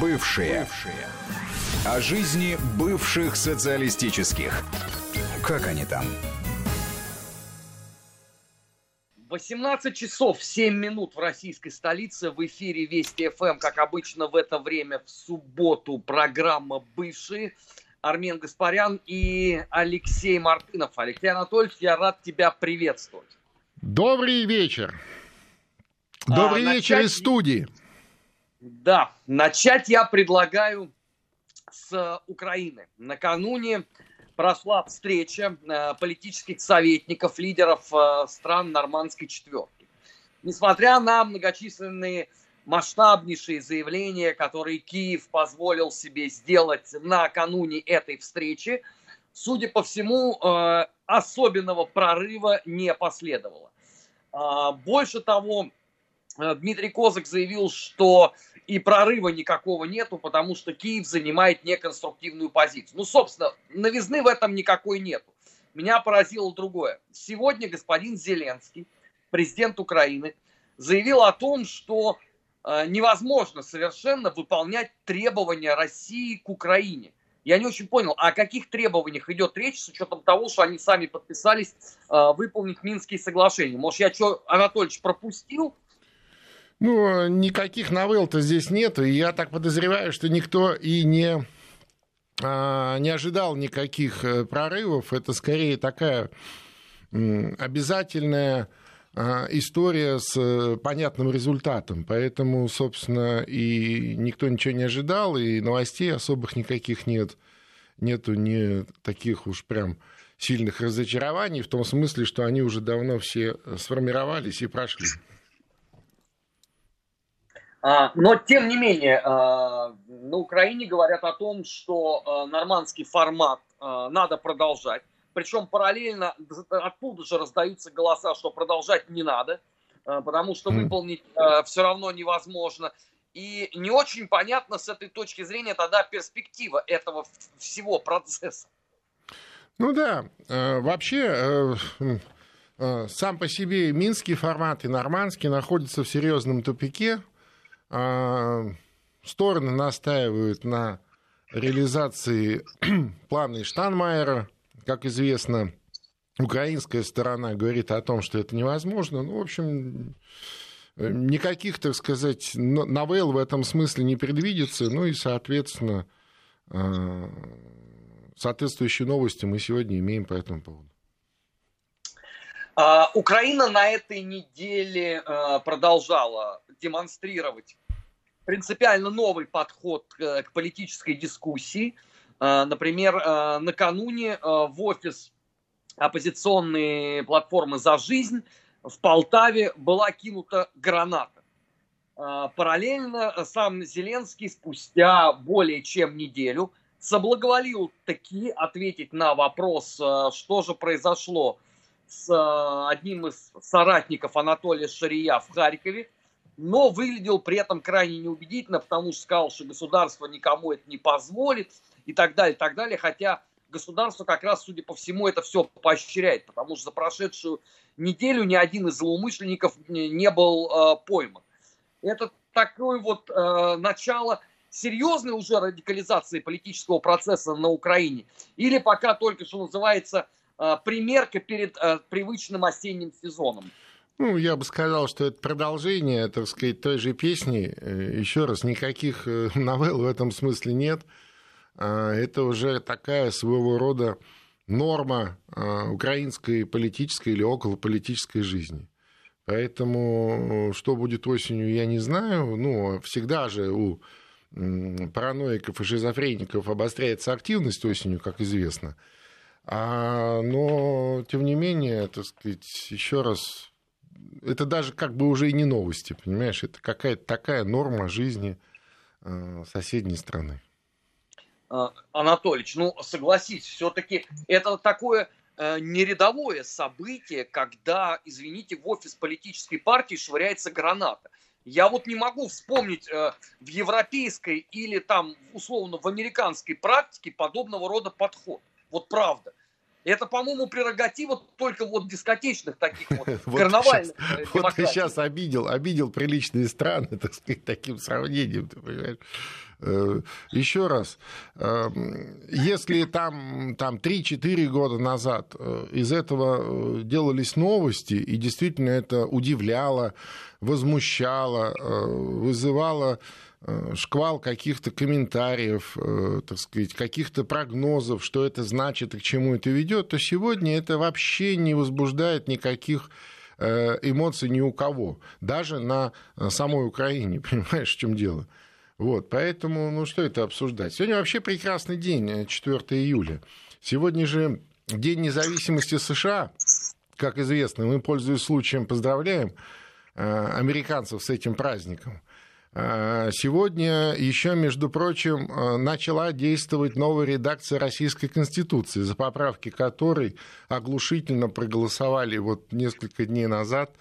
Бывшие. Бывшие. О жизни бывших социалистических. Как они там? 18 часов 7 минут в российской столице. В эфире Вести ФМ, как обычно в это время в субботу, программа «Бывшие». Армен Гаспарян и Алексей Мартынов. Алексей Анатольевич, я рад тебя приветствовать. Добрый вечер. Добрый а, вечер начать... из студии. Да, начать я предлагаю с Украины. Накануне прошла встреча э, политических советников, лидеров э, стран нормандской четверки. Несмотря на многочисленные масштабнейшие заявления, которые Киев позволил себе сделать накануне этой встречи, судя по всему, э, особенного прорыва не последовало. А, больше того, Дмитрий Козак заявил, что и прорыва никакого нету, потому что Киев занимает неконструктивную позицию. Ну, собственно, новизны в этом никакой нету. Меня поразило другое. Сегодня господин Зеленский, президент Украины, заявил о том, что э, невозможно совершенно выполнять требования России к Украине. Я не очень понял, о каких требованиях идет речь с учетом того, что они сами подписались э, выполнить Минские соглашения. Может, я что, Анатольевич, пропустил? Ну, никаких новелл-то здесь нету, и я так подозреваю, что никто и не, а, не ожидал никаких э, прорывов. Это скорее такая обязательная а, история с э, понятным результатом. Поэтому, собственно, и никто ничего не ожидал, и новостей особых никаких нет. Нету ни таких уж прям сильных разочарований, в том смысле, что они уже давно все сформировались и прошли. А, но, тем не менее, а, на Украине говорят о том, что а, нормандский формат надо продолжать. Причем параллельно оттуда же раздаются голоса, что продолжать не надо, потому что выполнить все равно невозможно. И не очень понятно с этой точки зрения тогда перспектива этого всего процесса. Ну да, вообще сам по себе минский формат и нормандский находятся в серьезном тупике стороны настаивают на реализации плана Штанмайера. Как известно, украинская сторона говорит о том, что это невозможно. Ну, в общем, никаких, так сказать, новелл в этом смысле не предвидится. Ну и, соответственно, а, соответствующие новости мы сегодня имеем по этому поводу. А, Украина на этой неделе продолжала демонстрировать принципиально новый подход к, к политической дискуссии. А, например, а, накануне в офис оппозиционной платформы «За жизнь» в Полтаве была кинута граната. Параллельно сам Зеленский спустя более чем неделю соблаговолил таки ответить на вопрос, что же произошло с одним из соратников Анатолия Шария в Харькове, но выглядел при этом крайне неубедительно, потому что сказал, что государство никому это не позволит и так далее, и так далее, хотя государство как раз, судя по всему, это все поощряет, потому что за прошедшую неделю ни один из злоумышленников не был э, пойман. Это такое вот э, начало серьезной уже радикализации политического процесса на Украине, или пока только, что называется, э, примерка перед э, привычным осенним сезоном. Ну, я бы сказал, что это продолжение, так сказать, той же песни. Э, Еще раз, никаких э, новелл в этом смысле нет. А, это уже такая своего рода норма а, украинской политической или околополитической жизни. Поэтому что будет осенью, я не знаю. Ну, всегда же у параноиков и шизофреников обостряется активность осенью, как известно. А, но, тем не менее, так сказать, еще раз это даже как бы уже и не новости, понимаешь? Это какая-то такая норма жизни э, соседней страны. А, Анатолич, ну согласись, все-таки это такое э, нерядовое событие, когда, извините, в офис политической партии швыряется граната. Я вот не могу вспомнить э, в европейской или там условно в американской практике подобного рода подход. Вот правда. Это, по-моему, прерогатива только вот дискотечных таких вот, карнавальных э, Вот ты сейчас обидел, обидел приличные страны, так сказать, таким сравнением, ты понимаешь? Э, еще раз, эм, если там, там 3-4 года назад э, из этого делались новости, и действительно это удивляло, возмущало, вызывало шквал каких-то комментариев, так сказать, каких-то прогнозов, что это значит и к чему это ведет, то сегодня это вообще не возбуждает никаких Э, эмоций ни у кого, даже на э, самой Украине, понимаешь, в чем дело. Вот, поэтому, ну что это обсуждать? Сегодня вообще прекрасный день, 4 э, июля. Сегодня же День независимости США, как известно, мы, пользуясь случаем, поздравляем американцев с этим праздником. А, сегодня еще, между прочим, а, начала действовать новая редакция Российской Конституции, за поправки которой оглушительно проголосовали вот несколько дней назад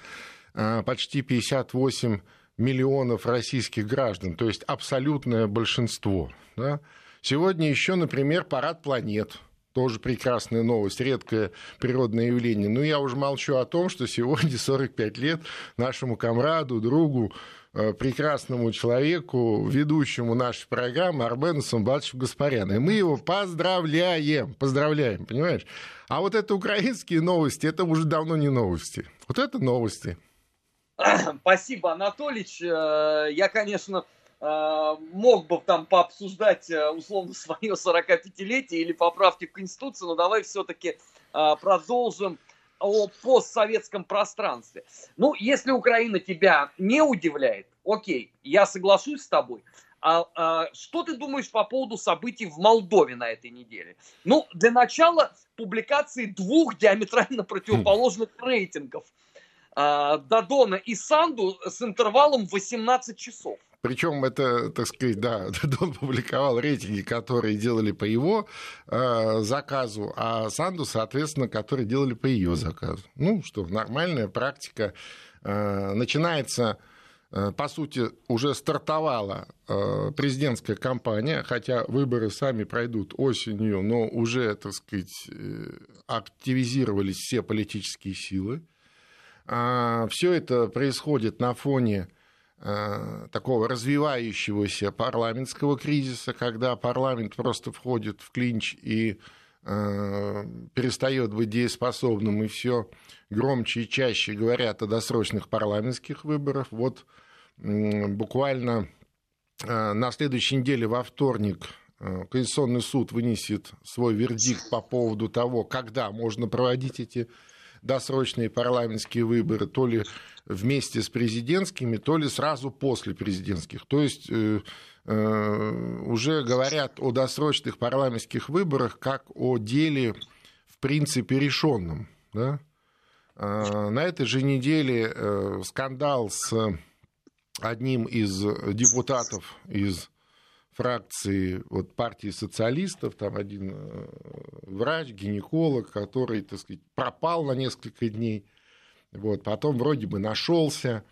а, почти 58 миллионов российских граждан, то есть абсолютное большинство. Да? Сегодня еще, например, парад планет. Тоже прекрасная новость, редкое природное явление. Но я уже молчу о том, что сегодня 45 лет нашему комраду, другу, Э, прекрасному человеку, ведущему нашей программы Армену Самбатовичу Гаспаряну. И мы его поздравляем, поздравляем, понимаешь? А вот это украинские новости, это уже давно не новости. Вот это новости. Спасибо, Анатолич. Э, я, конечно, э, мог бы там пообсуждать условно свое 45-летие или поправки в Конституцию, но давай все-таки продолжим о постсоветском пространстве. Ну, если Украина тебя не удивляет, окей, я соглашусь с тобой. А, а что ты думаешь по поводу событий в Молдове на этой неделе? Ну, для начала публикации двух диаметрально противоположных рейтингов. А, Дадона и Санду с интервалом 18 часов. Причем это, так сказать, да, он публиковал рейтинги, которые делали по его э, заказу, а Санду, соответственно, которые делали по ее заказу. Ну что, нормальная практика. Э, начинается, э, по сути, уже стартовала э, президентская кампания, хотя выборы сами пройдут осенью, но уже, так сказать, э, активизировались все политические силы. Э, все это происходит на фоне такого развивающегося парламентского кризиса, когда парламент просто входит в клинч и э, перестает быть дееспособным, и все громче и чаще говорят о досрочных парламентских выборах. Вот буквально э, на следующей неделе во вторник Конституционный суд вынесет свой вердикт по поводу того, когда можно проводить эти досрочные парламентские выборы, то ли вместе с президентскими, то ли сразу после президентских. То есть э, э, уже говорят о досрочных парламентских выборах как о деле в принципе решенном. Да? А, на этой же неделе э, скандал с одним из депутатов из фракции вот, партии социалистов, там один врач, гинеколог, который, так сказать, пропал на несколько дней, вот, потом вроде бы нашелся.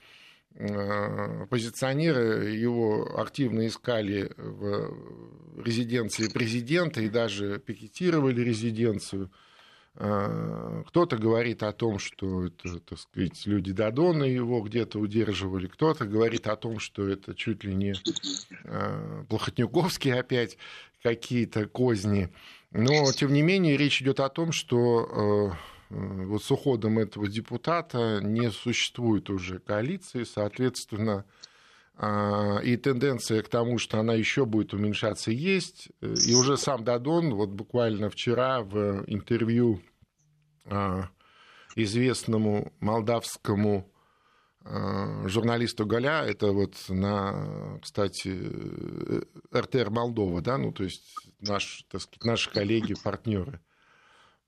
Э, позиционеры его активно искали в резиденции президента и даже пикетировали резиденцию. Э, кто-то говорит о том, что это, так сказать, люди Дадона его где-то удерживали, кто-то говорит о том, что это чуть ли не э, Плохотнюковские опять какие-то козни. Но, тем не менее, речь идет о том, что Э, вот с уходом этого депутата не существует уже коалиции, соответственно, и тенденция к тому, что она еще будет уменьшаться, есть. И уже сам Дадон, вот буквально вчера в интервью а, известному молдавскому а, журналисту Галя, это вот на, кстати, э, РТР Молдова, да, ну, то есть наш, так сказать, наши коллеги, партнеры –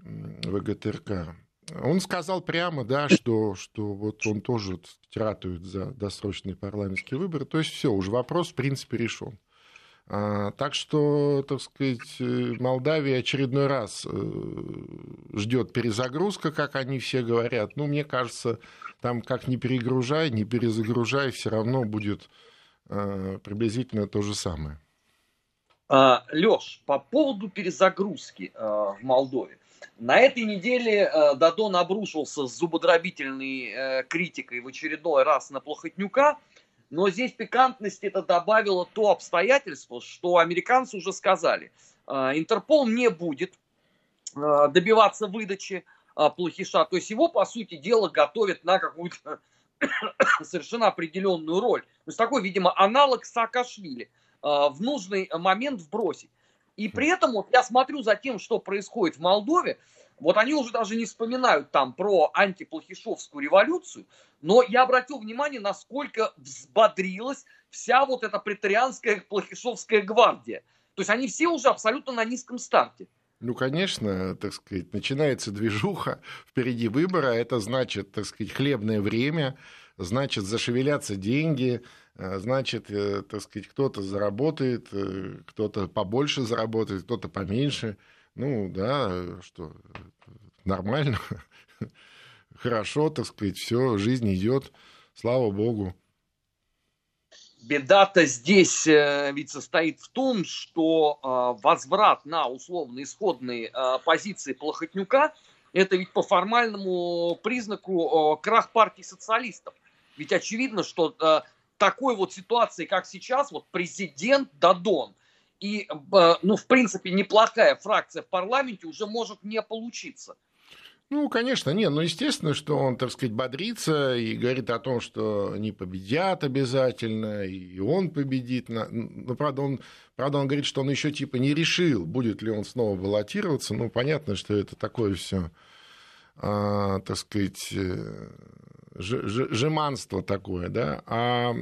ВГТРК. Он сказал прямо, да, что, что вот он тоже ратует за досрочные парламентские выборы. То есть все, уже вопрос в принципе решен. А, так что, так сказать, Молдавия очередной раз э, ждет перезагрузка, как они все говорят. Ну, мне кажется, там как ни перегружай, ни перезагружай, все равно будет э, приблизительно то же самое. А, Леш, по поводу перезагрузки э, в Молдове. На этой неделе э, Дадон обрушился с зубодробительной э, критикой в очередной раз на Плохотнюка, Но здесь пикантности это добавило то обстоятельство, что американцы уже сказали, Интерпол не будет добиваться выдачи плохиша. То есть его, по сути дела, готовят на какую-то совершенно определенную роль. То есть такой, видимо, аналог Саакашвили в нужный момент вбросить. И при этом вот я смотрю за тем, что происходит в Молдове, вот они уже даже не вспоминают там про антиплохишовскую революцию, но я обратил внимание, насколько взбодрилась вся вот эта претарианская плохишовская гвардия. То есть они все уже абсолютно на низком старте. Ну, конечно, так сказать, начинается движуха, впереди выбора, это значит, так сказать, хлебное время, значит, зашевелятся деньги, значит, э, так сказать, кто-то заработает, э, кто-то побольше заработает, кто-то поменьше. Ну, да, что, нормально, хорошо, так сказать, все, жизнь идет, слава богу. Беда-то здесь ведь состоит в том, что возврат на условно-исходные позиции Плохотнюка – это ведь по формальному признаку крах партии социалистов. Ведь очевидно, что э, такой вот ситуации, как сейчас, вот президент Дадон и, э, ну, в принципе, неплохая фракция в парламенте уже может не получиться. Ну, конечно, нет. Ну, естественно, что он, так сказать, бодрится и говорит о том, что они победят обязательно, и он победит. Ну, правда, он, правда, он говорит, что он еще типа не решил, будет ли он снова баллотироваться. Ну, понятно, что это такое все, а, так сказать, э, жеманство такое, да. А,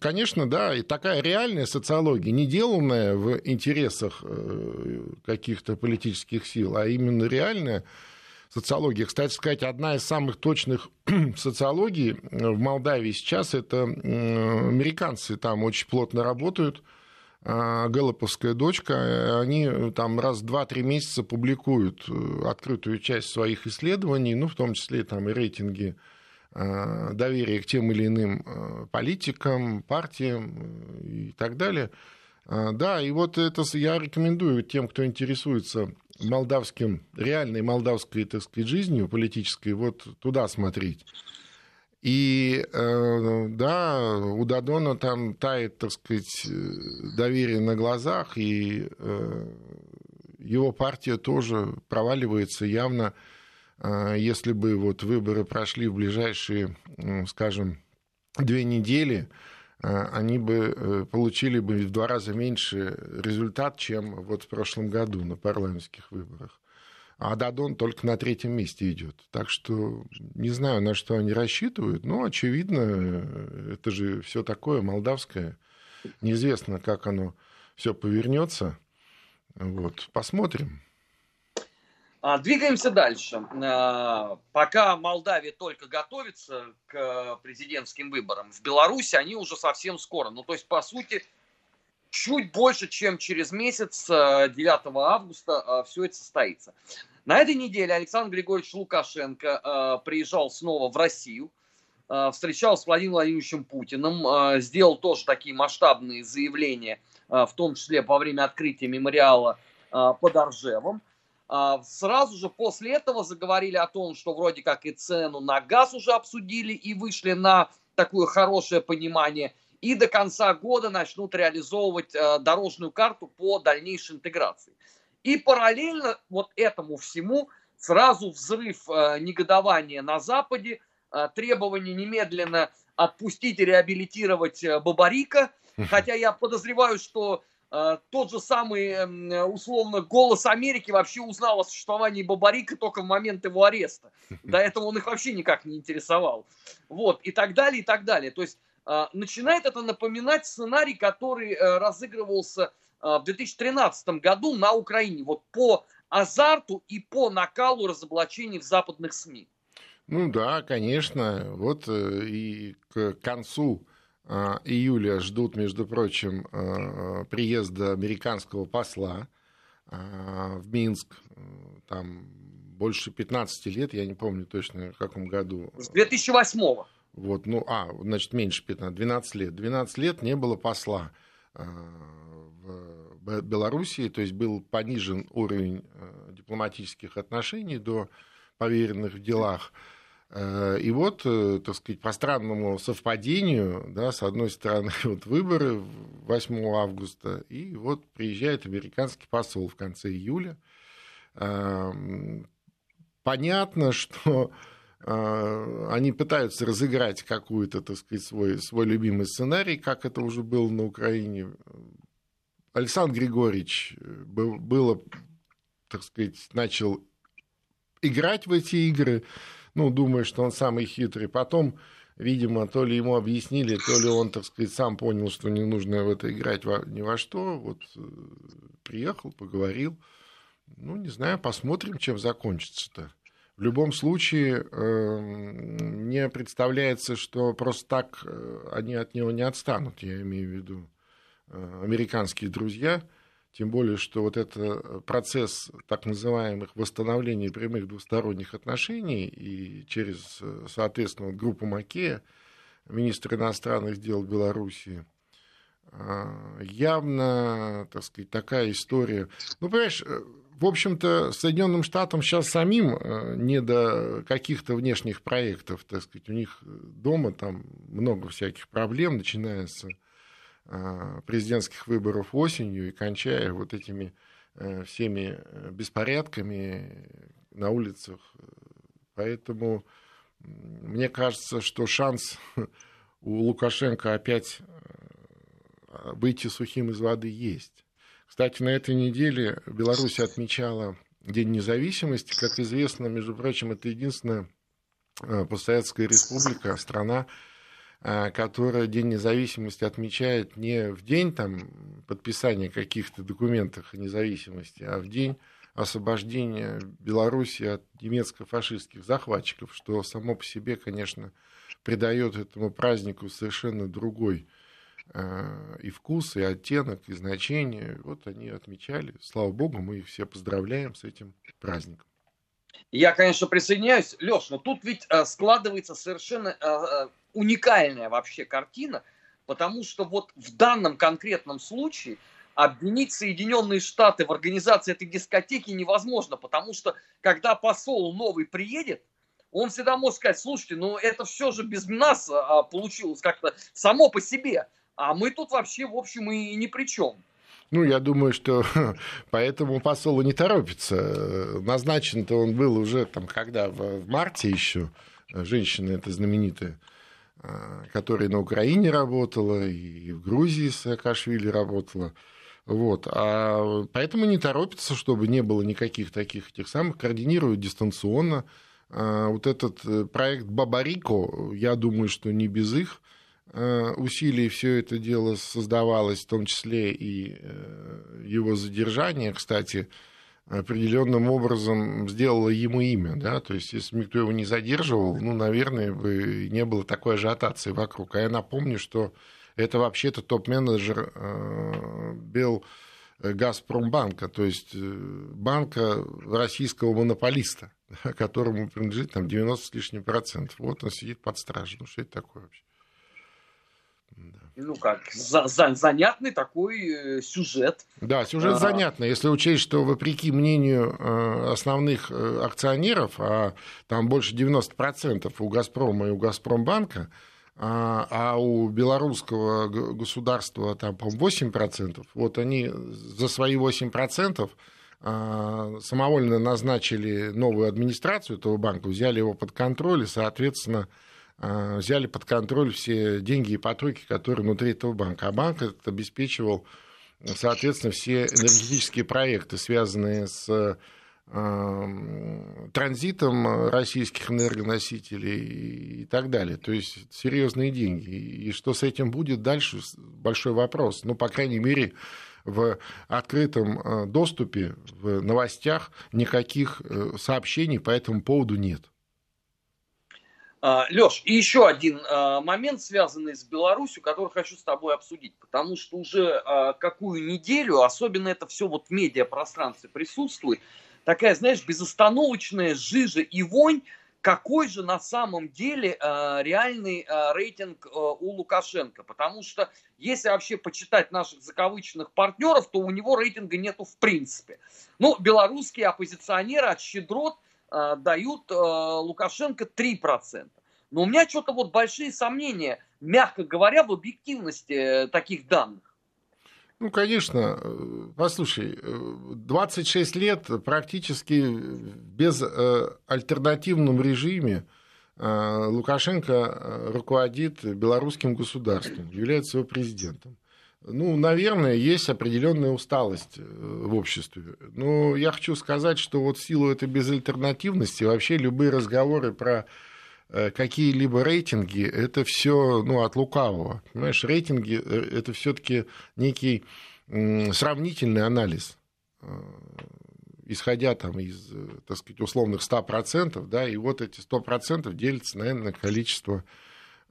конечно, да, и такая реальная социология, не деланная в интересах э, каких-то политических сил, а именно реальная социология. Кстати сказать, одна из самых точных социологий в Молдавии сейчас это американцы там очень плотно работают, а, Гэллоповская дочка, они там раз в 2-3 месяца публикуют э, открытую часть своих исследований, ну, в том числе там и рейтинги Э, доверие к тем или иным э, политикам, партиям э, и так далее. Да, и вот это я рекомендую тем, кто интересуется молдавским, реальной молдавской, так сказать, жизнью политической, вот туда смотреть. И да, у Дадона там тает, так сказать, доверие на глазах, и его партия тоже проваливается явно если бы вот выборы прошли в ближайшие, скажем, две недели, а, они бы э, получили бы в два раза меньше результат, чем вот в прошлом году на парламентских выборах. А Дадон только на третьем месте идет. Так что не знаю, на что они рассчитывают, но очевидно, э, это же все такое молдавское. Неизвестно, как оно все повернется. Вот, посмотрим. А, двигаемся дальше. А, пока Молдавия только готовится к президентским выборам, в Беларуси они уже совсем скоро. Ну, то есть, по сути, чуть больше, чем через месяц, 9 а, августа, все это состоится. На этой неделе Александр Григорьевич Лукашенко приезжал снова в Россию, встречался с Владимиром Владимировичем Путиным, сделал тоже такие масштабные заявления, в том числе во время открытия мемориала под Оржевом. А, сразу же после этого заговорили о том, что вроде как и цену на газ уже обсудили и вышли на такое хорошее понимание. И до конца года начнут реализовывать э, дорожную карту по дальнейшей интеграции. И параллельно вот этому всему сразу взрыв э, негодования на Западе, э, требование немедленно отпустить и реабилитировать Бабарика. Хотя я подозреваю, что тот же самый, эм, условно, «Голос Америки» вообще узнал о существовании Бабарика только в момент его ареста. До этого он их вообще никак не интересовал. Вот, и так далее, и так далее. То есть э, начинает это напоминать сценарий, который э, разыгрывался в 2013 году на Украине. Вот по азарту и по накалу разоблачений в западных СМИ. Ну да, конечно. Вот и к концу июля ждут, между прочим, а, приезда американского посла а, в Минск. Там больше 15 лет, я не помню точно, в каком году. С 2008-го. Вот, ну, а, значит, меньше 15, 12 лет. 12 лет не было посла в Белоруссии, то есть был понижен уровень дипломатических отношений до поверенных в делах. Э, и вот, э, так сказать, по странному совпадению, да, с одной стороны, вот выборы 8 августа, и вот приезжает американский посол в конце июля. Эм, понятно, что э, они пытаются разыграть какую-то, так сказать, свой, свой любимый сценарий, как это уже было на Украине. Александр Григорьевич было, так сказать, начал играть в эти игры, ну, думая, что он самый хитрый. Потом, видимо, то ли ему объяснили, то ли он, так сказать, сам понял, что не нужно в это играть во, ни во что. Вот э, приехал, поговорил. Ну, не знаю, посмотрим, чем закончится-то. В любом случае, эм, мне представляется, что просто так э, они от него не отстанут, я имею в виду э, американские друзья – тем более, что вот этот э, процесс так называемых восстановления прямых двусторонних отношений и через, э, соответственно, группу Макея, министр иностранных дел Белоруссии, а, явно, так сказать, такая история. Ну, понимаешь, э, в общем-то, Соединенным Штатам сейчас самим не до каких-то внешних проектов, так сказать, у них дома там много всяких проблем, а, президентских выборов осенью и кончая вот этими э, всеми э, беспорядками на улицах. Поэтому мне кажется, что шанс у Лукашенко опять э, выйти сухим из воды есть. Кстати, на этой неделе Беларусь отмечала День независимости. Как известно, между прочим, это единственная постсоветская республика, страна, Э, которая День независимости отмечает не в день там, подписания каких-то документов о независимости, а в день освобождения Беларуси от немецко-фашистских захватчиков, что само по себе, конечно, придает этому празднику совершенно другой э, и вкус, и оттенок, и значение. Вот они отмечали. Слава богу, мы их все поздравляем с этим праздником. Я, конечно, присоединяюсь. Леш, но тут ведь э, складывается совершенно уникальная вообще картина, потому что вот в данном конкретном случае обвинить Соединенные Штаты в организации этой дискотеки невозможно, потому что когда посол новый приедет, он всегда может сказать, слушайте, ну это все же без нас а, получилось как-то само по себе, а мы тут вообще, в общем, и ни при чем. Ну, я думаю, что поэтому посол не торопится. Назначен-то он был уже там, когда, в марте еще, женщина эта знаменитая, а, которая на Украине работала, и в Грузии Саакашвили работала. Вот. А поэтому не торопится, чтобы не было никаких таких этих самых, координируют дистанционно. А вот этот э, проект Бабарико, я думаю, что не без их э, усилий все это дело создавалось, в том числе и э, его задержание, кстати, определенным образом сделала ему имя, да, то есть если бы никто его не задерживал, ну, наверное, бы не было такой ажиотации вокруг. А я напомню, что это вообще-то топ-менеджер э, Бел Газпромбанка, то есть э, банка российского монополиста, которому принадлежит там 90 с лишним процентов. Вот он сидит под стражей. Ну, что это такое вообще? Ну как, за, за, занятный такой э, сюжет. Да, сюжет а... занятный, если учесть, что вопреки мнению э, основных э, акционеров, а там больше 90% у «Газпрома» и у «Газпромбанка», а, а у белорусского государства там, по-моему, 8%, вот они за свои 8% а, самовольно назначили новую администрацию этого банка, взяли его под контроль и, соответственно, взяли под контроль все деньги и потоки, которые внутри этого банка. А банк этот обеспечивал, соответственно, все энергетические проекты, связанные с а, транзитом российских энергоносителей и так далее. То есть серьезные деньги. И что с этим будет дальше, большой вопрос. Ну, по крайней мере, в открытом а, доступе, в новостях никаких э, сообщений по этому поводу нет. А, Леш, и еще один а, момент, связанный с Беларусью, который хочу с тобой обсудить, потому что уже а, какую неделю, особенно это все вот в медиапространстве присутствует, такая, знаешь, безостановочная жижа и вонь, какой же на самом деле реальный рейтинг у Лукашенко. Потому что если вообще почитать наших закавыченных партнеров, то у него рейтинга нету в принципе. Ну, белорусские оппозиционеры от щедрот – дают Лукашенко 3%. Но у меня что-то вот большие сомнения, мягко говоря, в объективности таких данных. Ну, конечно. Послушай, 26 лет практически без альтернативном режиме Лукашенко руководит белорусским государством, является его президентом. Ну, наверное, есть определенная усталость э, в обществе. Но я хочу сказать, что вот в силу этой безальтернативности вообще любые разговоры про э, какие-либо рейтинги, это все ну, от лукавого. Понимаешь, рейтинги э, это все-таки некий сравнительный анализ, исходя там из, так сказать, условных 100%, да, и вот эти 100% делятся, наверное, на количество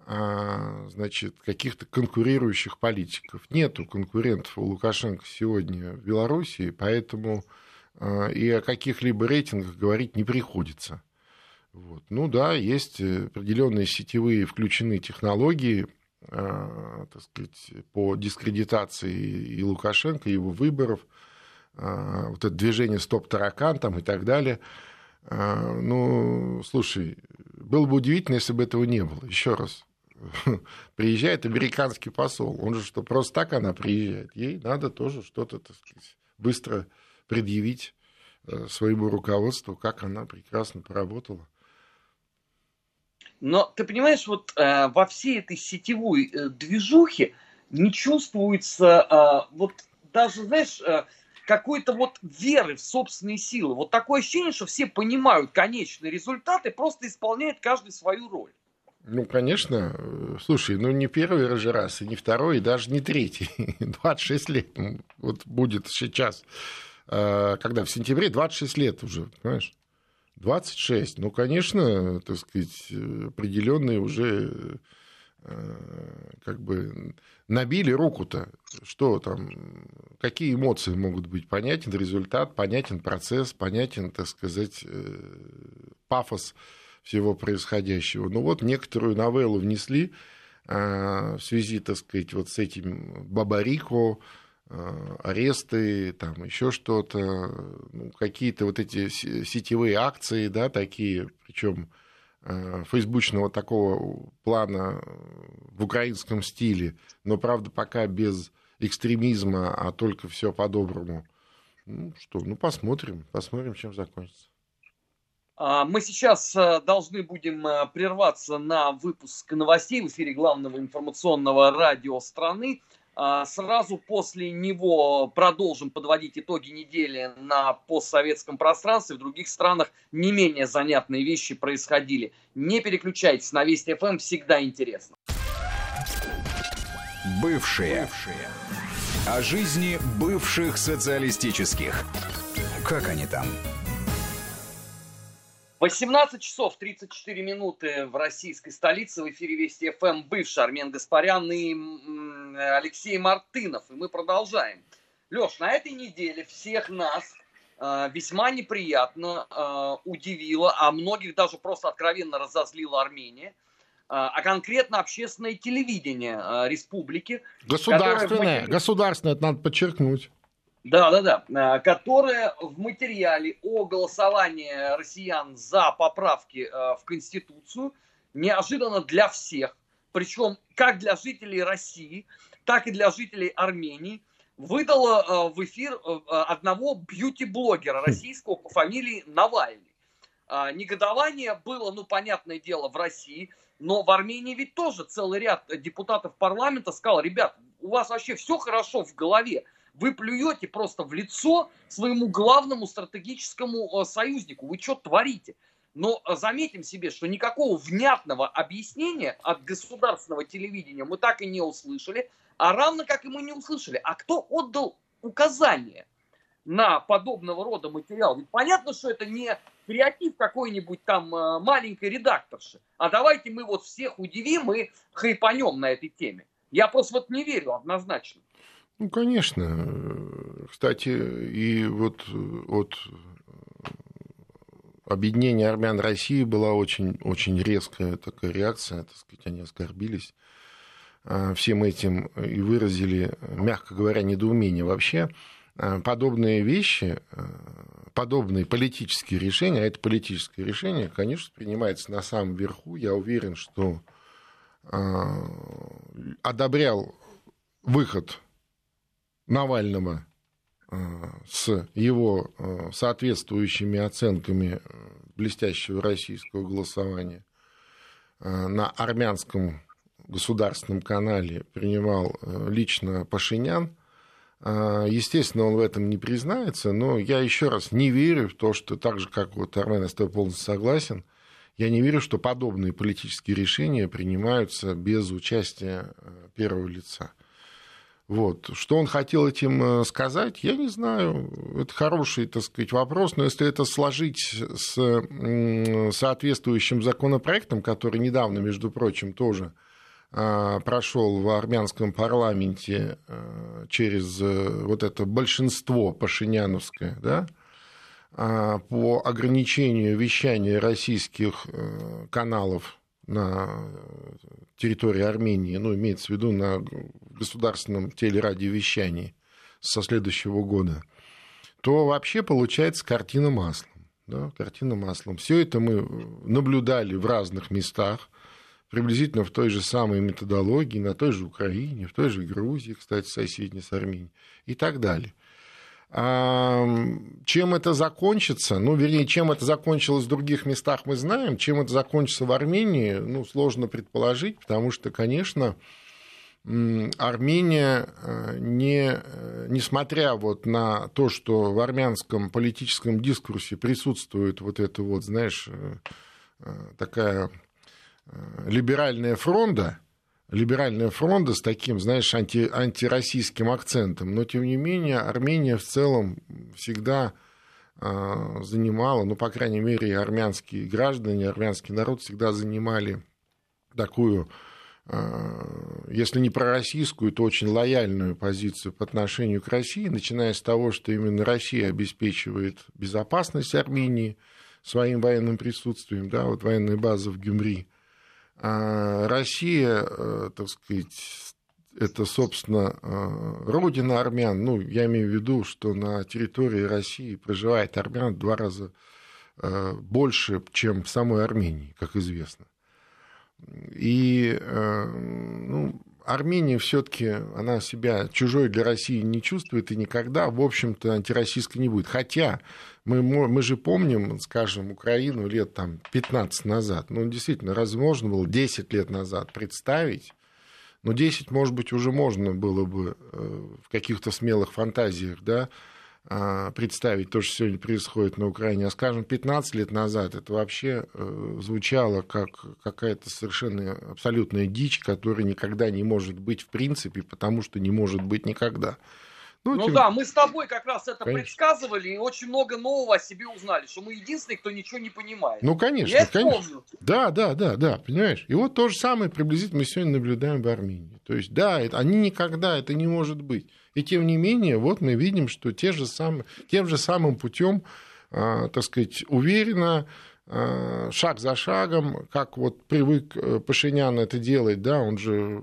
значит, каких-то конкурирующих политиков. Нету конкурентов у Лукашенко сегодня в Белоруссии, поэтому а, и о каких-либо рейтингах говорить не приходится. Вот. Ну да, есть определенные сетевые включены технологии, а, так сказать, по дискредитации и Лукашенко, и его выборов, вот это движение «Стоп-таракан» там и так далее. Ну, слушай, было бы удивительно, если бы этого не было. Еще раз, приезжает американский посол. Он же что, просто так она приезжает? Ей надо тоже что-то, так сказать, быстро предъявить э, своему руководству, как она прекрасно поработала. Но ты понимаешь, вот э, во всей этой сетевой э, движухе не чувствуется э, вот даже, знаешь, э, какой-то вот веры в собственные силы. Вот такое ощущение, что все понимают конечный результат и просто исполняют каждый свою роль. Ну, конечно. Слушай, ну не первый же раз, и не второй, и даже не третий. 26 лет. Ну, вот будет сейчас, а, когда в сентябре 26 лет уже, понимаешь? 26. Ну, конечно, так сказать, определенные уже а, как бы набили руку-то, что там, какие эмоции могут быть, понятен результат, понятен процесс, понятен, так сказать, э, пафос всего происходящего. Ну вот некоторую новеллу внесли а, в связи, так сказать, вот с этим Бабарико, а, аресты, там еще что-то, ну, какие-то вот эти сетевые акции, да, такие, причем а, фейсбучного такого плана в украинском стиле, но, правда, пока без экстремизма, а только все по-доброму. Ну что, ну посмотрим, посмотрим, чем закончится. А, мы сейчас э, должны будем э, прерваться на выпуск новостей в эфире главного информационного радио страны. А, сразу после него продолжим подводить итоги недели на постсоветском пространстве. В других странах не менее занятные вещи происходили. Не переключайтесь, на Вести ФМ всегда интересно. Бывшие. Бывшие. О жизни бывших социалистических. Как они там? 18 часов 34 минуты в российской столице. В эфире Вести ФМ бывший Армен Гаспарян и Алексей Мартынов. И мы продолжаем. Леш, на этой неделе всех нас э, весьма неприятно э, удивило, а многих даже просто откровенно разозлила Армения, э, а конкретно общественное телевидение э, республики. Государственное, которое... государственное, это надо подчеркнуть. Да, да, да. Которая в материале о голосовании россиян за поправки э, в Конституцию неожиданно для всех, причем как для жителей России, так и для жителей Армении, выдала э, в эфир э, одного бьюти-блогера российского по фамилии Навальный. А, негодование было, ну, понятное дело, в России, но в Армении ведь тоже целый ряд депутатов парламента сказал, ребят, у вас вообще все хорошо в голове, вы плюете просто в лицо своему главному стратегическому э, союзнику. Вы что творите? Но э, заметим себе, что никакого внятного объяснения от государственного телевидения мы так и не услышали, а равно как и мы не услышали, а кто отдал указание на подобного рода материал. Ведь понятно, что это не креатив какой-нибудь там э, маленькой редакторши, а давайте мы вот всех удивим и хайпанем на этой теме. Я просто вот не верю однозначно. Ну, конечно. Кстати, и вот от объединения армян России была очень, очень резкая такая реакция, так сказать, они оскорбились всем этим и выразили, мягко говоря, недоумение. Вообще, подобные вещи, подобные политические решения, а это политическое решение, конечно, принимается на самом верху. Я уверен, что одобрял выход Навального с его соответствующими оценками блестящего российского голосования на армянском государственном канале принимал лично Пашинян – естественно, он в этом не признается, но я еще раз не верю в то, что так же, как вот Армен, я с тобой полностью согласен, я не верю, что подобные политические решения принимаются без участия э, первого лица. Вот. Что он хотел этим э, сказать, я не знаю. Это хороший, так сказать, вопрос, но если это сложить с соответствующим законопроектом, который недавно, между прочим, тоже а, прошел в армянском парламенте а, через э, вот это большинство пашиняновское, да, а, по ограничению вещания российских э, каналов на территории Армении, ну, имеется в виду на государственном телерадиовещании со следующего года, то вообще получается картина маслом. Да, картина маслом. Все это мы наблюдали в разных местах приблизительно в той же самой методологии, на той же Украине, в той же Грузии, кстати, соседней с Арменией и так далее. Чем это закончится, ну, вернее, чем это закончилось в других местах, мы знаем, чем это закончится в Армении, ну, сложно предположить, потому что, конечно, Армения, э, не, э, несмотря вот на то, что в армянском политическом дискурсе присутствует вот это вот, знаешь, э, такая либеральная фронта, либеральная фронта с таким, знаешь, анти, антироссийским акцентом, но тем не менее Армения в целом всегда э, занимала, ну, по крайней мере, армянские граждане, армянский народ всегда занимали такую, э, если не пророссийскую, то очень лояльную позицию по отношению к России, начиная с того, что именно Россия обеспечивает безопасность Армении своим военным присутствием, да, вот военная база в Гюмри – Россия, э, так сказать, это, собственно, э, родина армян. Ну, я имею в виду, что на территории России проживает армян в два раза э, больше, чем в самой Армении, как известно. И ну, Армения все-таки, она себя чужой для России не чувствует и никогда, в общем-то, антироссийской не будет. Хотя мы, мы же помним, скажем, Украину лет там, 15 назад. Ну, действительно, разве можно было 10 лет назад представить, ну, 10, может быть, уже можно было бы э, в каких-то смелых фантазиях, да, представить то, что сегодня происходит на Украине. А, скажем, 15 лет назад это вообще э, звучало как какая-то совершенно абсолютная дичь, которая никогда не может быть в принципе, потому что не может быть никогда. Ну, ну тем... да, мы с тобой как раз это конечно. предсказывали и очень много нового о себе узнали, что мы единственные, кто ничего не понимает. Ну, конечно, Я конечно. Помню. Да, да, да, да, понимаешь? И вот то же самое приблизительно мы сегодня наблюдаем в Армении. То есть, да, это, они никогда, это не может быть. И тем не менее, вот мы видим, что те же самые, тем же самым путем, э, так сказать, уверенно, э, шаг за шагом, как вот привык э, Пашинян это делать, да, он же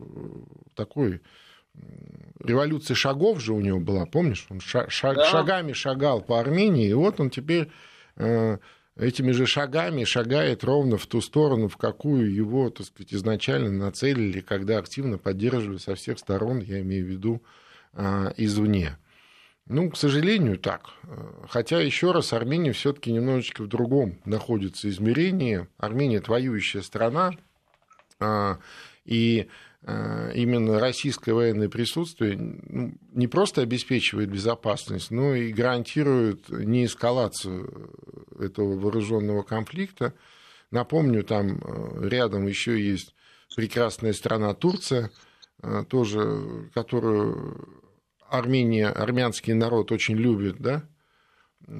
такой революция шагов же у него была, помнишь? Он ша- ша- да. шагами шагал по Армении, и вот он теперь э, этими же шагами шагает ровно в ту сторону, в какую его, так сказать, изначально нацелили, когда активно поддерживали со всех сторон, я имею в виду, э, извне. Ну, к сожалению, так. Хотя, еще раз, Армения все-таки немножечко в другом находится измерении. Армения это воюющая страна, э, и Э, именно российское военное присутствие ну, не просто обеспечивает безопасность, но и гарантирует не эскалацию этого вооруженного конфликта. Напомню, там э, рядом еще есть прекрасная страна Турция, э, тоже, которую Армения, армянский народ очень любит, да,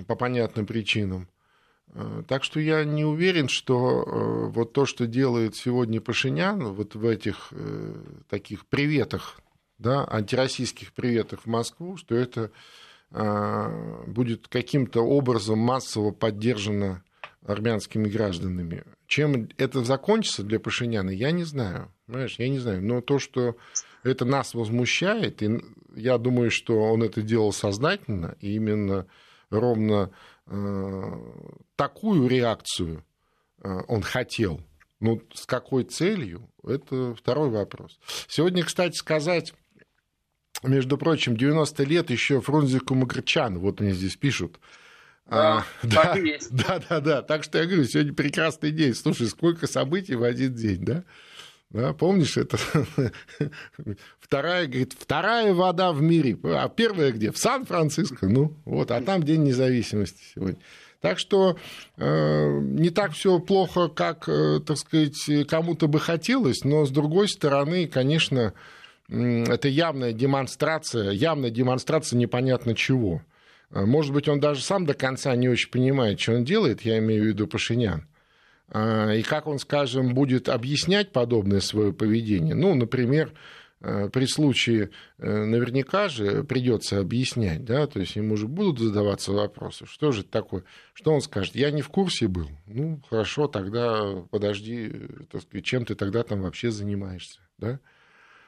по понятным причинам. Э, так что я не уверен, что э, вот то, что делает сегодня Пашинян, вот в этих э, таких приветах, да, антироссийских приветах в Москву, что это будет каким-то образом массово поддержано армянскими гражданами. Чем это закончится для Пашиняна, я не знаю. Понимаешь, я не знаю. Но то, что это нас возмущает, и я думаю, что он это делал сознательно, и именно ровно такую реакцию он хотел. Ну, с какой целью, это второй вопрос. Сегодня, кстати, сказать, между прочим, 90 лет еще Фрунзику Магарчану, вот мне здесь пишут, а, да, да, да, да. Так что я говорю, сегодня прекрасный день. Слушай, сколько событий в один день, да? Да, помнишь, это вторая, говорит, вторая вода в мире. А первая где? В Сан-Франциско. Ну, вот, а там День независимости сегодня. Так что э, не так все плохо, как, э, так сказать, кому-то бы хотелось, но с другой стороны, конечно, э, это явная демонстрация, явная демонстрация непонятно чего. А, может быть, он даже сам до конца не очень понимает, что он делает, я имею в виду Пашинян. А, и как он, скажем, будет объяснять подобное свое поведение. Ну, например, э, при случае э, наверняка же придется объяснять, да, то есть ему же будут задаваться вопросы, что же это такое, что он скажет, я не в курсе был, ну, хорошо, тогда подожди, э, так сказать, чем ты тогда там вообще занимаешься, да,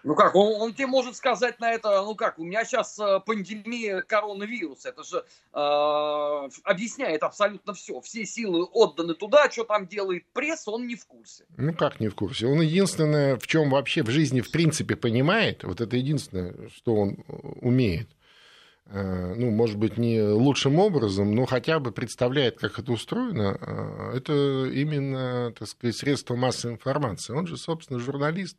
ну как, он, он тебе может сказать на это, ну как, у меня сейчас э, пандемия коронавируса, это же э, объясняет абсолютно все. Все силы отданы туда, что там делает пресса, он не в курсе. Ну как не в курсе? Он единственное, в чем вообще в жизни в принципе понимает, вот это единственное, что он э, умеет. Э, ну, может быть, не лучшим образом, но хотя бы представляет, как это устроено, это именно, так сказать, средство массовой информации. Он же, собственно, журналист,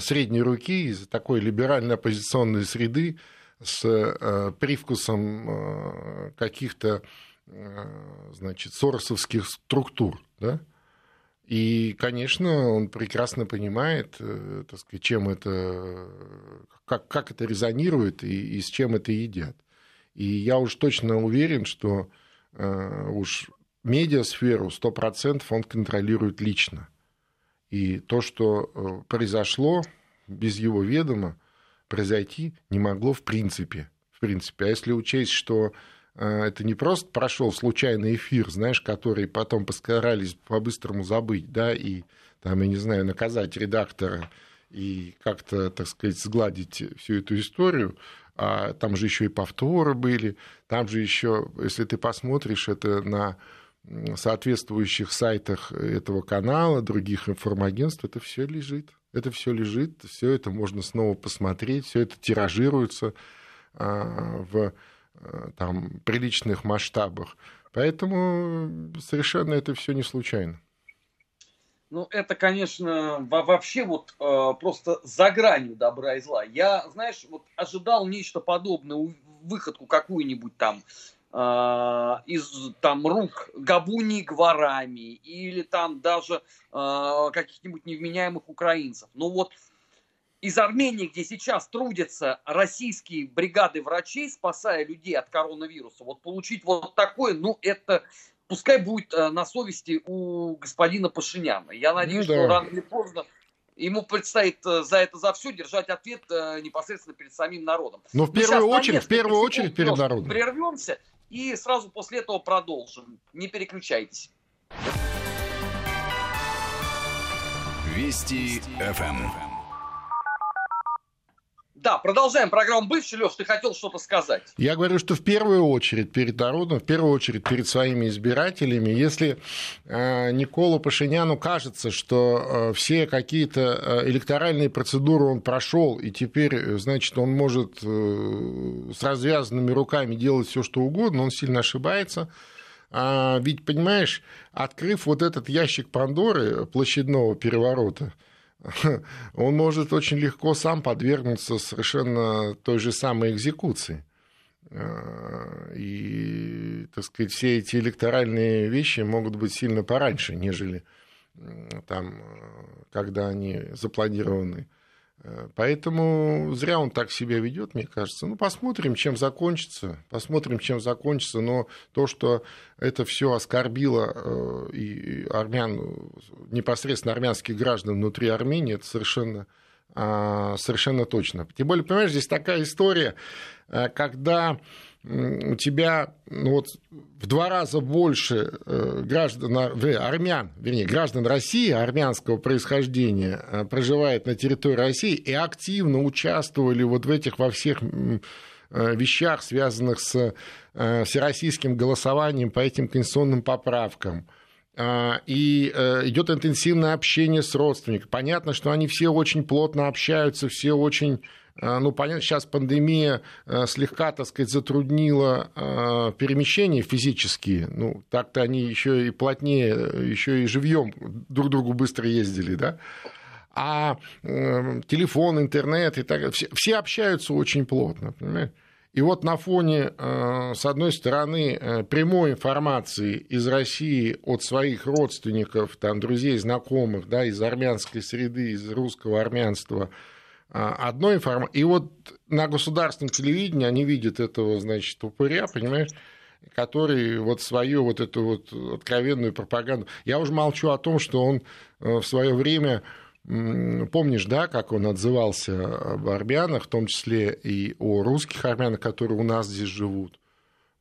средней руки из такой либеральной оппозиционной среды с э, привкусом э, каких-то значит, соросовских структур, да? И, конечно, он прекрасно понимает, так сказать, чем это, как, как это резонирует и, и с чем это едят. И я уж точно уверен, что уж медиасферу 100% он контролирует лично. И то, что э, произошло без его ведома, произойти не могло в принципе. В принципе. А если учесть, что э, это не просто прошел случайный эфир, знаешь, который потом постарались по-быстрому забыть, да, и там, я не знаю, наказать редактора и как-то, так сказать, сгладить всю эту историю, а там же еще и повторы были, там же еще, если ты посмотришь это на соответствующих сайтах этого канала, других информагентств, это все лежит. Это все лежит, все это можно снова посмотреть, все это тиражируется а, в а, там, приличных масштабах. Поэтому совершенно это все не случайно. Ну, это, конечно, вообще вот э, просто за гранью добра и зла. Я, знаешь, вот ожидал нечто подобное, выходку какую-нибудь там э, из там рук Габуни Гварами или там даже э, каких-нибудь невменяемых украинцев. Ну вот из Армении, где сейчас трудятся российские бригады врачей, спасая людей от коронавируса, вот получить вот такое, ну это пускай будет э, на совести у господина Пашиняна. Я надеюсь, ну, да. что рано или поздно ему предстоит э, за это за все держать ответ э, непосредственно перед самим народом. Но в первую очередь, в первую очередь перед народом. Прервемся и сразу после этого продолжим. Не переключайтесь. Вести ФМ. Да, продолжаем программу «Бывший». Леш, ты хотел что-то сказать. Я говорю, что в первую очередь перед народом, в первую очередь перед своими избирателями, если э, Николу Пашиняну кажется, что э, все какие-то э, электоральные процедуры он прошел, и теперь, значит, он может с развязанными руками делать все, что угодно, он сильно ошибается. А ведь, понимаешь, открыв вот этот ящик Пандоры площадного переворота, он может очень легко сам подвергнуться совершенно той же самой экзекуции. А, и, так сказать, все эти электоральные вещи могут быть сильно пораньше, нежели там, когда они запланированы Э, поэтому зря он так себя ведет, мне кажется. Ну, посмотрим, чем закончится. Посмотрим, чем закончится. Но то, что это все оскорбило э, и армян, непосредственно армянских граждан внутри Армении, это совершенно, а, совершенно точно. Тем более, понимаешь, здесь такая история, э, когда у тебя ну, вот, в два раза больше э, граждан, армян, вернее, граждан России армянского происхождения э, проживает на территории России и активно участвовали вот в этих во всех вещах, связанных с всероссийским голосованием по этим конституционным поправкам. И идет интенсивное общение с родственниками. Понятно, что они все очень плотно общаются, все очень а, ну, понятно, сейчас пандемия а, слегка, так сказать, затруднила а, перемещения физические. Ну, так-то они еще и плотнее, еще и живьем друг к другу быстро ездили, да? А телефон, интернет и так все, все общаются очень плотно, понимаешь? И вот на фоне, с одной стороны, прямой информации из России от своих родственников, там, друзей, знакомых, да, из армянской среды, из русского армянства – одной информации. И вот на государственном телевидении они видят этого, значит, упыря, понимаешь, который вот свою вот эту вот откровенную пропаганду. Я уже молчу о том, что он э, в свое время Помнишь, да, как он отзывался об армянах, в том числе и о русских армянах, которые у нас здесь живут.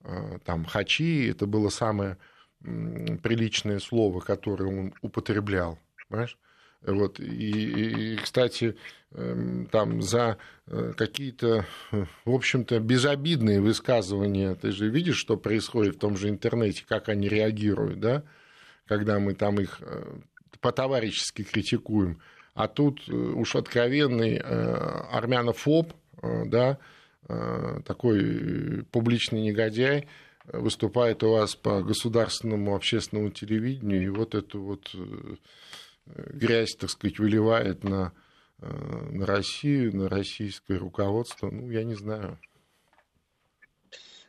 А, там хачи, это было самое приличное слово, которое он употреблял. Понимаешь? Вот, и, и, кстати, эм, там за э, какие-то, в общем-то, безобидные высказывания, ты же видишь, что происходит в том же интернете, как они реагируют, да, когда мы там их э, по-товарищески критикуем. А тут э, уж откровенный армянофоб, да, такой публичный негодяй, выступает у вас по государственному общественному телевидению, и вот эту вот грязь, так сказать, выливает на, э, на Россию, на российское руководство, ну, я не знаю.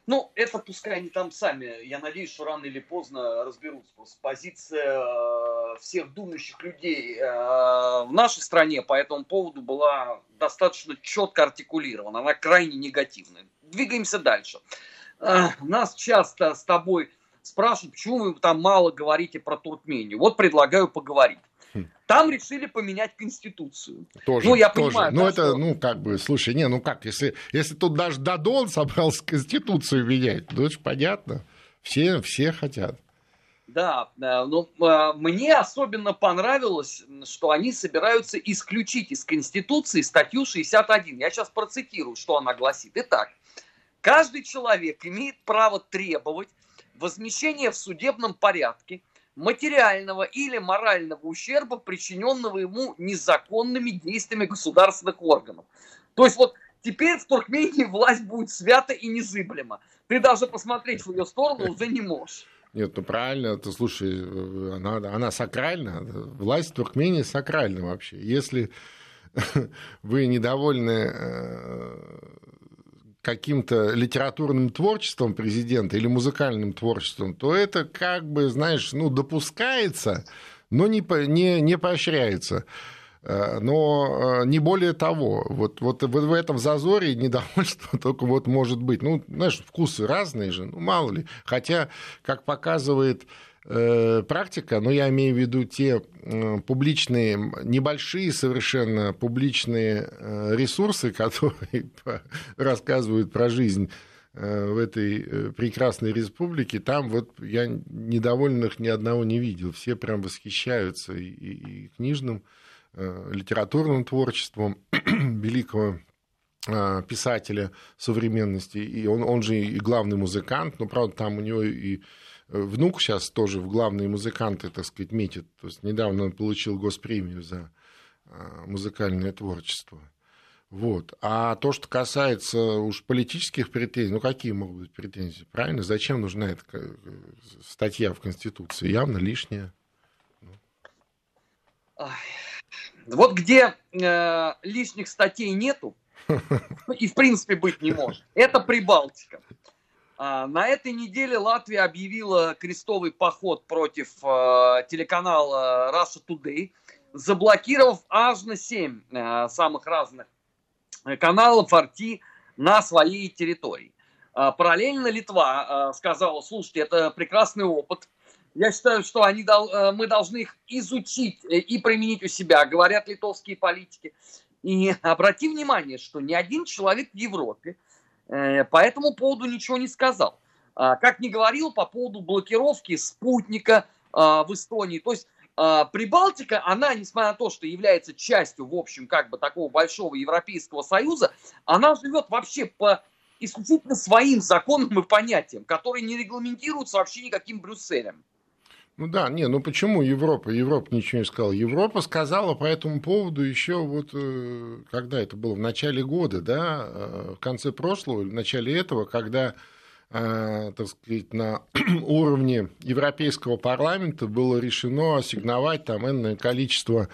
Ну, это пускай они там сами. Я надеюсь, что рано или поздно разберутся. Просто позиция э, всех думающих людей э, в нашей стране по этому поводу была достаточно четко артикулирована. Она крайне негативная. Двигаемся дальше. Нас часто с тобой спрашивают, почему вы там мало говорите про Туркмению. Вот предлагаю поговорить. Там решили поменять конституцию. Тоже, ну, я тоже. понимаю. Ну, да, это, что... ну, как бы, слушай, не, ну как, если, если тут даже Дадон собрался конституцию менять, ну, это же понятно. Все, все хотят. Да, но э, мне особенно понравилось, что они собираются исключить из Конституции статью 61. Я сейчас процитирую, что она гласит. Итак, каждый человек имеет право требовать возмещения в судебном порядке материального или морального ущерба, причиненного ему незаконными действиями государственных органов. То есть вот теперь в Туркмении власть будет свята и незыблема. Ты даже посмотреть в ее сторону уже не можешь. Нет, ну правильно, ты слушай, она, она сакральна, власть в Туркмении сакральна вообще. Если вы недовольны э, каким-то литературным творчеством президента или музыкальным творчеством, то это как бы, знаешь, ну, допускается, но не, не, не поощряется. Э, но э, не более того, вот, вот в этом зазоре недовольство только вот может быть. Ну, знаешь, вкусы разные же, ну, мало ли. Хотя, как показывает практика, но я имею в виду те публичные, небольшие совершенно публичные э, ресурсы, которые рассказывают про жизнь э, в этой прекрасной республике, там вот я недовольных ни одного не видел. Все прям восхищаются и, и, и книжным, литературным творчеством великого писателя современности. И он, он же и главный музыкант, но, правда, там у него и Внук сейчас тоже в главные музыканты, так сказать, метит. То есть недавно он получил госпремию за а, музыкальное творчество. Вот. А то, что касается уж политических претензий, ну какие могут быть претензии? Правильно? Зачем нужна эта статья в Конституции? Явно лишняя. Вот где э, лишних статей нету, и в принципе быть не может, это Прибалтика. А, на этой неделе Латвия объявила крестовый поход против э, телеканала Russia Today, заблокировав аж на 7 э, самых разных каналов RT на своей территории. А, параллельно Литва э, сказала, слушайте, это прекрасный опыт, я считаю, что они, мы должны их изучить и применить у себя, говорят литовские политики. И обрати внимание, что ни один человек в Европе Э, по этому поводу ничего не сказал. А, как не говорил по поводу блокировки спутника а, в Эстонии. То есть а, Прибалтика, она, несмотря на то, что является частью, в общем, как бы такого большого Европейского Союза, она живет вообще по исключительно своим законам и понятиям, которые не регламентируются вообще никаким Брюсселем. Ну да, не, ну почему Европа? Европа ничего не сказала. Европа сказала по этому поводу еще вот, э, когда это было, в начале года, да, э, в конце прошлого, в начале этого, когда, э, так сказать, на уровне Европейского парламента было решено ассигновать там энное количество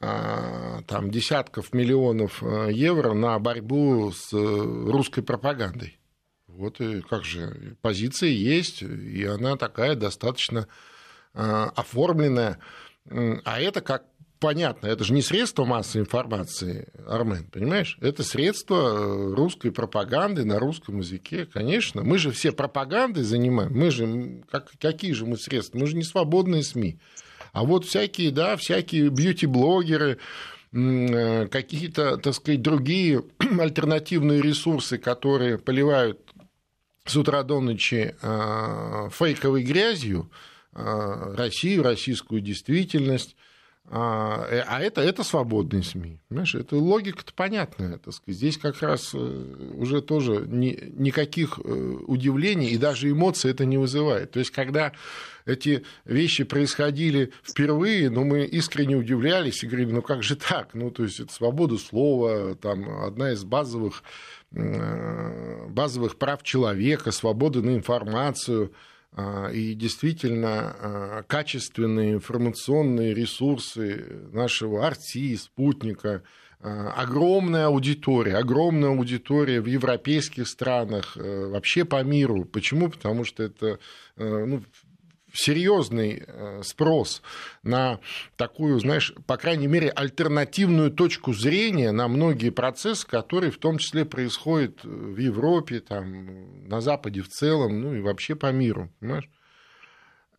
там, десятков миллионов евро на борьбу с русской пропагандой. Вот и как же, позиция есть, и она такая достаточно Э, оформленное. А это как понятно, это же не средство массовой информации, Армен, понимаешь? Это средство э, русской пропаганды на русском языке, конечно. Мы же все пропагандой занимаем, мы же, как, какие же мы средства? Мы же не свободные СМИ. А вот всякие, да, всякие бьюти-блогеры, э, какие-то, так сказать, другие альтернативные ресурсы, которые поливают с утра до ночи фейковой грязью, Россию, российскую действительность. А, э, а это, это свободные СМИ. Понимаешь, это логика-то понятная. Так сказать. Здесь как раз э, уже тоже ни, никаких э, удивлений и даже эмоций это не вызывает. То есть, когда эти вещи происходили впервые, ну, мы искренне удивлялись и говорили, ну, как же так? Ну, то есть, это свобода слова, там, одна из базовых, базовых прав человека, свобода на информацию – и действительно а, качественные информационные ресурсы нашего арти, спутника, а, огромная аудитория, огромная аудитория в европейских странах, э, вообще по миру. Почему? Потому что это э, ну, серьезный э, спрос на такую, знаешь, по крайней мере, альтернативную точку зрения на многие процессы, которые в том числе происходят в Европе, там, на Западе в целом, ну и вообще по миру, понимаешь?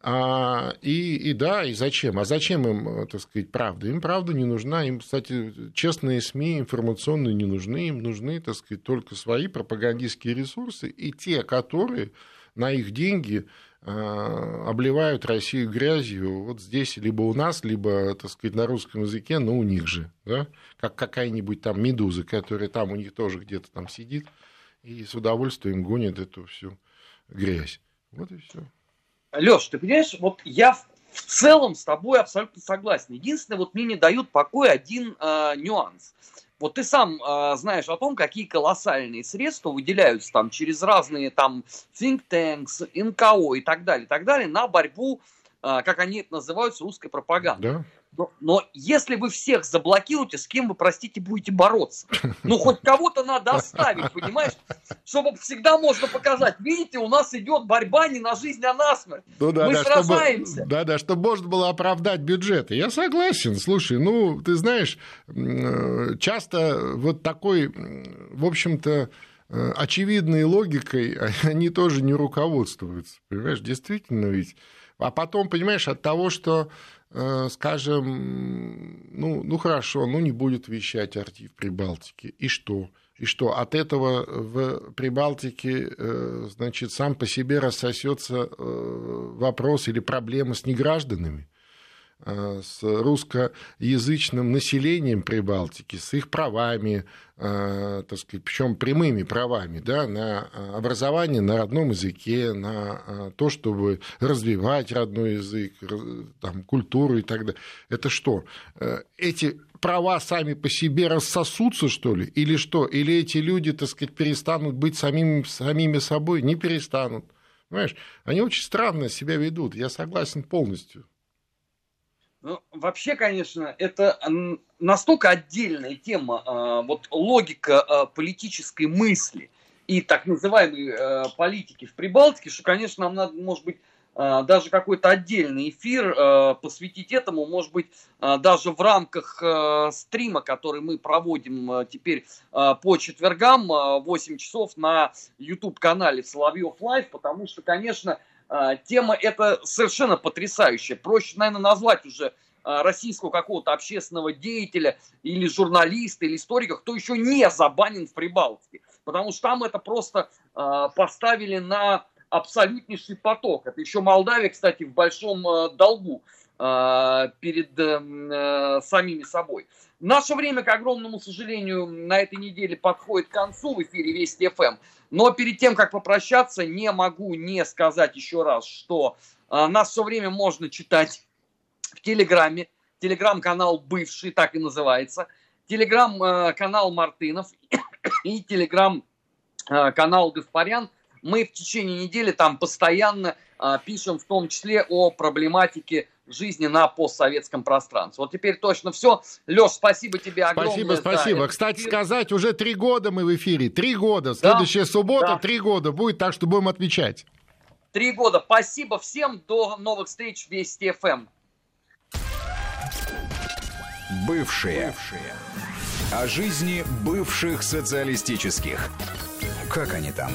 А, и, и да, и зачем? А зачем им, так сказать, правда? Им правда не нужна. Им, кстати, честные СМИ информационные не нужны. Им нужны, так сказать, только свои пропагандистские ресурсы и те, которые на их деньги Э, обливают Россию грязью вот здесь, либо у нас, либо, так сказать, на русском языке, но у них же, да, как какая-нибудь там медуза, которая там у них тоже где-то там сидит и с удовольствием гонит эту всю грязь. Вот и все. Леш, ты понимаешь, вот я целом с тобой абсолютно согласен. Единственное, вот мне не дают покоя один э, нюанс. Вот ты сам э, знаешь о том, какие колоссальные средства выделяются там через разные там think tanks, НКО и так далее, и так далее на борьбу, э, как они это называют, с русской пропагандой. Да. Но, но если вы всех заблокируете, с кем вы, простите, будете бороться? Ну, хоть кого-то надо оставить, понимаешь? Чтобы всегда можно показать. Видите, у нас идет борьба не на жизнь, а на смерть. Ну, да, Мы да, сражаемся. Чтобы, да, да, чтобы можно было оправдать бюджеты. Я согласен. Слушай, ну, ты знаешь, э, часто вот такой, в общем-то, э, очевидной логикой они тоже не руководствуются. Понимаешь, действительно ведь. А потом, понимаешь, от того, что скажем, ну, ну хорошо, ну не будет вещать арти в Прибалтике. И что? И что от этого в Прибалтике, э, значит, сам по себе рассосется э, вопрос или проблема с негражданами? Э, с русскоязычным населением Прибалтики, с их правами, э, так сказать, причем прямыми правами, да, на образование на родном языке, на э, то, чтобы развивать родной язык, там, культуру и так далее. Это что? Эти права сами по себе рассосутся, что ли? Или что? Или эти люди, так сказать, перестанут быть самими, самими собой? Не перестанут. Понимаешь? Они очень странно себя ведут, я согласен полностью. Ну, вообще, конечно, это настолько отдельная тема, а, вот логика а, политической мысли и так называемой а, политики в Прибалтике, что, конечно, нам надо, может быть, даже какой-то отдельный эфир посвятить этому, может быть, даже в рамках стрима, который мы проводим теперь по четвергам, 8 часов на YouTube-канале Соловьев Лайв, потому что, конечно, тема эта совершенно потрясающая. Проще, наверное, назвать уже а, российского какого-то общественного деятеля или журналиста или историка, кто еще не забанен в Прибалтике. Потому что там это просто э, поставили на абсолютнейший поток. Это еще Молдавия, кстати, в большом долгу перед э, самими собой. Наше время, к огромному сожалению, на этой неделе подходит к концу в эфире Вести ФМ. Но перед тем, как попрощаться, не могу не сказать еще раз, что э, нас все время можно читать в Телеграме. Телеграм-канал бывший, так и называется. Телеграм-канал Мартынов и телеграм-канал Гаспарян. Мы в течение недели там постоянно э, пишем, в том числе о проблематике жизни на постсоветском пространстве. Вот теперь точно все. Леш, спасибо тебе огромное. Спасибо, спасибо. Кстати сказать, уже три года мы в эфире. Три года. Следующая да, суббота, да. три года будет, так что будем отвечать. Три года. Спасибо всем. До новых встреч в Вести ФМ. Бывшие. Бывшие. О жизни бывших социалистических. Как они там?